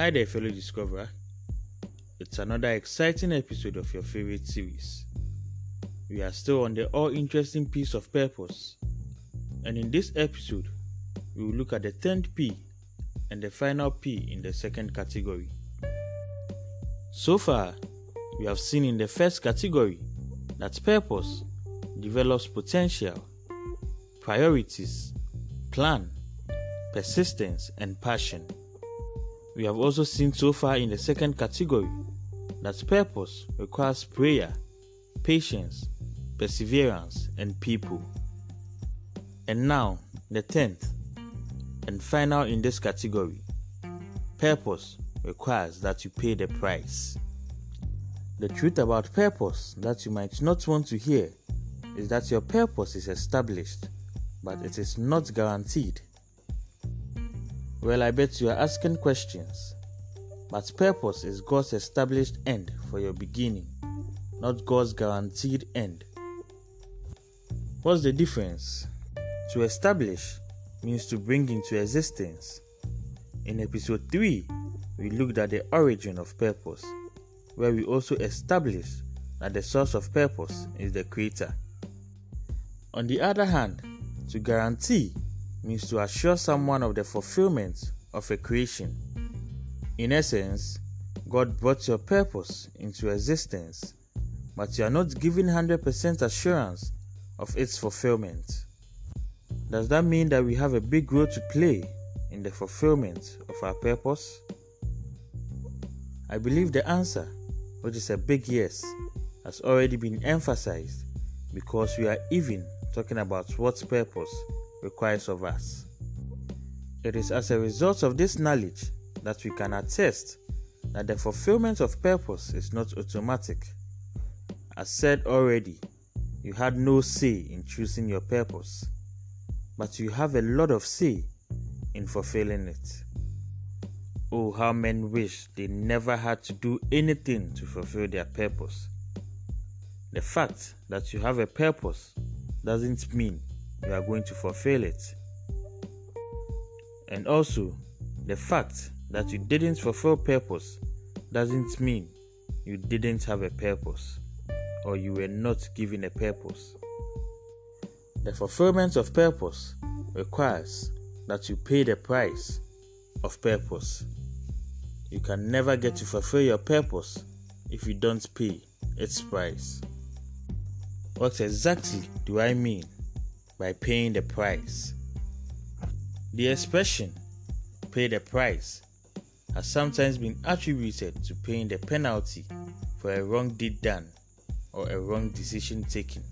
Hi there, fellow discoverer. It's another exciting episode of your favorite series. We are still on the all interesting P's of purpose, and in this episode, we will look at the 10th P and the final P in the second category. So far, we have seen in the first category that purpose develops potential, priorities, plan, persistence, and passion. We have also seen so far in the second category that purpose requires prayer, patience, perseverance, and people. And now, the tenth and final in this category purpose requires that you pay the price. The truth about purpose that you might not want to hear is that your purpose is established, but it is not guaranteed. Well, I bet you are asking questions. But purpose is God's established end for your beginning, not God's guaranteed end. What's the difference? To establish means to bring into existence. In episode 3, we looked at the origin of purpose, where we also established that the source of purpose is the Creator. On the other hand, to guarantee means to assure someone of the fulfillment of a creation. In essence, God brought your purpose into existence, but you are not given 100% assurance of its fulfillment. Does that mean that we have a big role to play in the fulfillment of our purpose? I believe the answer, which is a big yes, has already been emphasized because we are even talking about what purpose requires of us. It is as a result of this knowledge that we can attest that the fulfillment of purpose is not automatic. As said already, you had no say in choosing your purpose, but you have a lot of say in fulfilling it. Oh, how men wish they never had to do anything to fulfill their purpose. The fact that you have a purpose doesn't mean you are going to fulfill it. And also, the fact that you didn't fulfill purpose doesn't mean you didn't have a purpose or you were not given a purpose. The fulfillment of purpose requires that you pay the price of purpose. You can never get to fulfill your purpose if you don't pay its price. What exactly do I mean by paying the price. The expression pay the price has sometimes been attributed to paying the penalty for a wrong deed done or a wrong decision taken.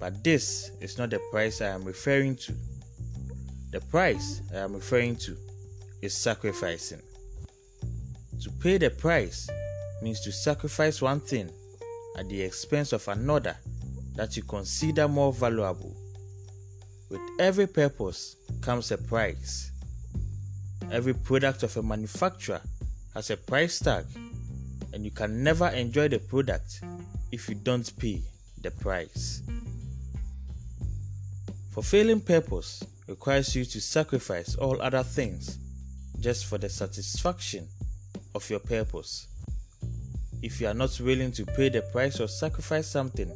But this is not the price I am referring to. The price I am referring to is sacrificing. To pay the price means to sacrifice one thing at the expense of another that you consider more valuable. With every purpose comes a price. Every product of a manufacturer has a price tag, and you can never enjoy the product if you don't pay the price. Fulfilling purpose requires you to sacrifice all other things just for the satisfaction of your purpose. If you are not willing to pay the price or sacrifice something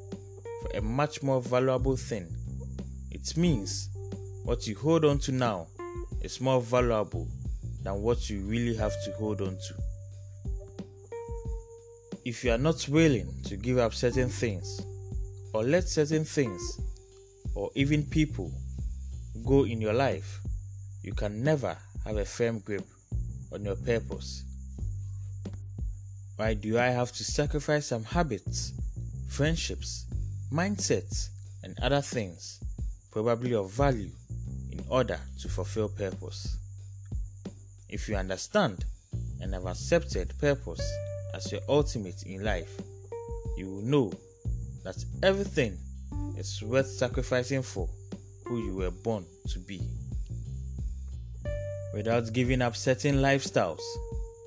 a much more valuable thing. It means what you hold on to now is more valuable than what you really have to hold on to. If you are not willing to give up certain things, or let certain things, or even people go in your life, you can never have a firm grip on your purpose. Why do I have to sacrifice some habits, friendships, mindsets, and other things, probably of value, in order to fulfill purpose. If you understand and have accepted purpose as your ultimate in life, you will know that everything is worth sacrificing for who you were born to be. Without giving up certain lifestyles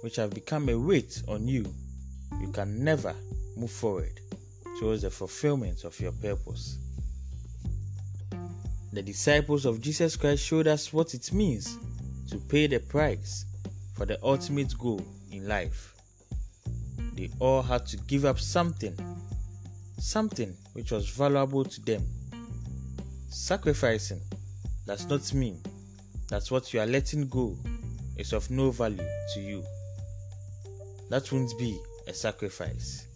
which have become a weight on you, you can never move forward towards the fulfillment of your purpose. The disciples of Jesus Christ showed us what it means to pay the price for the ultimate goal in life. They all had to give up something, something which was valuable to them. Sacrificing does not mean that what you are letting go is of no value to you. That won't be a sacrifice.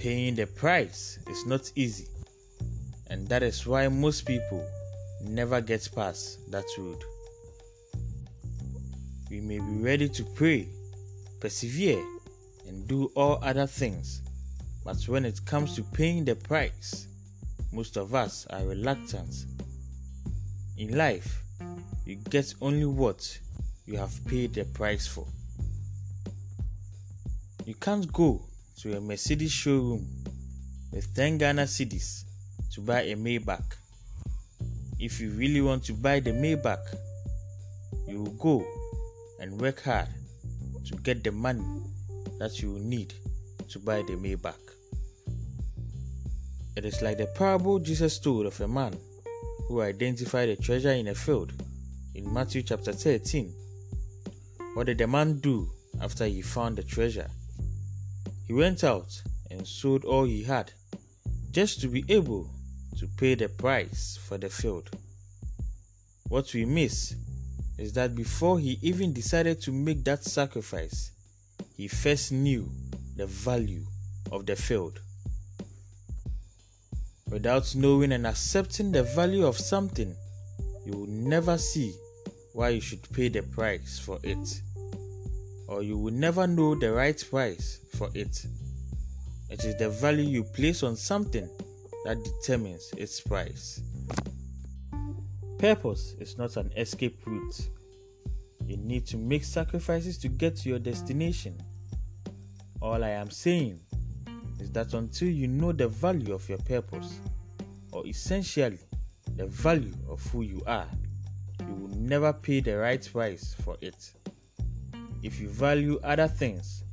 Paying the price is not easy, and that is why most people never get past that road. We may be ready to pray, persevere, and do all other things, but when it comes to paying the price, most of us are reluctant. In life, you get only what you have paid the price for. You can't go to a Mercedes showroom with 10 Ghana cedis to buy a Maybach. If you really want to buy the Maybach, you will go and work hard to get the money that you will need to buy the Maybach. It is like the parable Jesus told of a man who identified a treasure in a field in Matthew chapter 13. What did the man do after he found the treasure? He went out and sold all he had just to be able to pay the price for the field. What we miss is that before he even decided to make that sacrifice, he first knew the value of the field. Without knowing and accepting the value of something, you will never see why you should pay the price for it or you will never know the right price for it. It is the value you place on something that determines its price. Purpose is not an escape route. You need to make sacrifices to get to your destination. All I am saying is that until you know the value of your purpose, or essentially the value of who you are, you will never pay the right price for it. If you value other things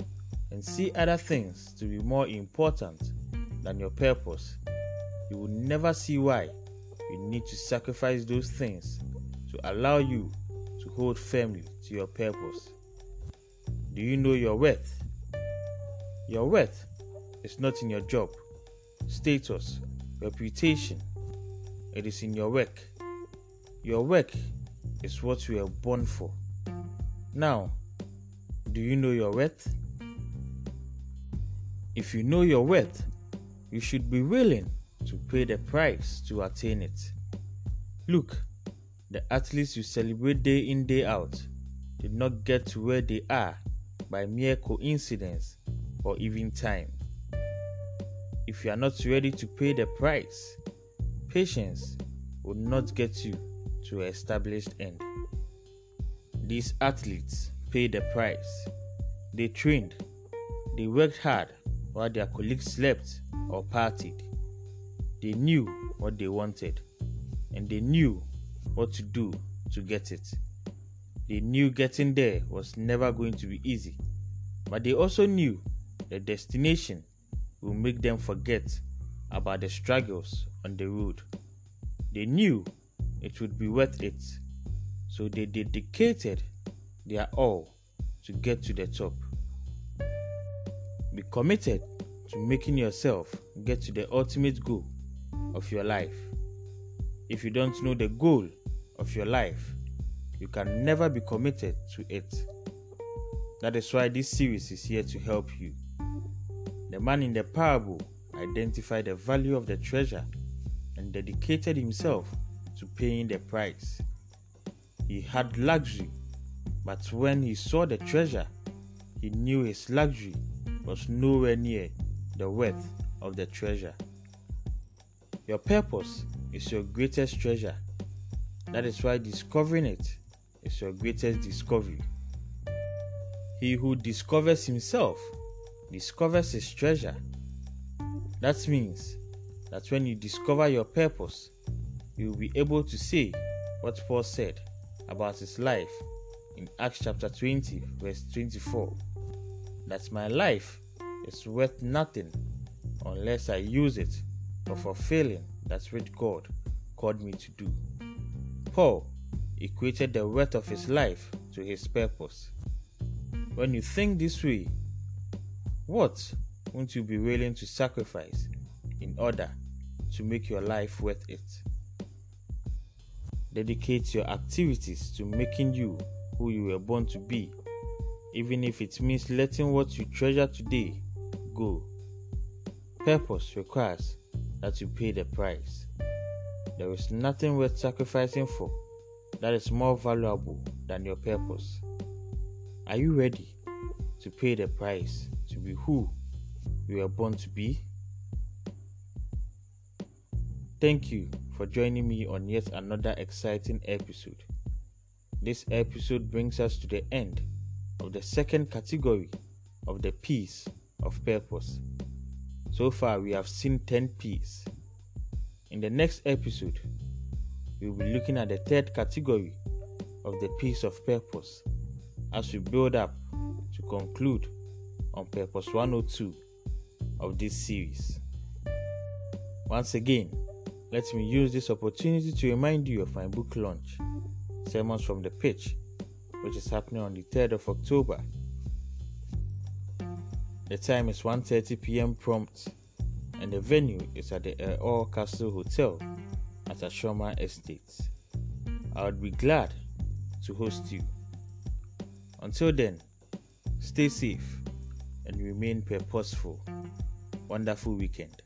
and see other things to be more important than your purpose, you will never see why you need to sacrifice those things to allow you to hold firmly to your purpose. Do you know your worth? Your worth is not in your job, status, reputation, it is in your work. Your work is what you were born for. Now, do you know your worth? If you know your worth, you should be willing to pay the price to attain it. Look, the athletes you celebrate day in, day out did not get to where they are by mere coincidence or even time. If you are not ready to pay the price, patience will not get you to an established end. These athletes paid the price. They trained, they worked hard while their colleagues slept or partied. They knew what they wanted and they knew what to do to get it. They knew getting there was never going to be easy, but they also knew the destination will make them forget about the struggles on the road. They knew it would be worth it, so they dedicated their all to get to the top. Be committed to making yourself get to the ultimate goal of your life. If you don't know the goal of your life, you can never be committed to it. That is why this series is here to help you. The man in the parable identified the value of the treasure and dedicated himself to paying the price. He had luxury but when he saw the treasure, he knew his luxury was nowhere near the worth of the treasure. Your purpose is your greatest treasure. That is why discovering it is your greatest discovery. He who discovers himself discovers his treasure. That means that when you discover your purpose, you will be able to say what Paul said about his life in Acts chapter 20, verse 24, that my life is worth nothing unless I use it for fulfilling that which God called me to do. Paul equated the worth of his life to his purpose. When you think this way, what won't you be willing to sacrifice in order to make your life worth it? Dedicate your activities to making you who you were born to be, even if it means letting what you treasure today go. Purpose requires that you pay the price. There is nothing worth sacrificing for that is more valuable than your purpose. Are you ready to pay the price to be who you were born to be? Thank you for joining me on yet another exciting episode. This episode brings us to the end of the second category of the P's of purpose. So far, we have seen 10 P's. In the next episode, we will be looking at the third category of the P's of purpose as we build up to conclude on Purpose 102 of this series. Once again, let me use this opportunity to remind you of my book launch, Sermons from the Pitch, which is happening on the 3rd of October. The time is 1:30 p.m. prompt, and the venue is at the All Castle Hotel at Ashoma Estate. I would be glad to host you. Until then, stay safe and remain purposeful. Wonderful weekend.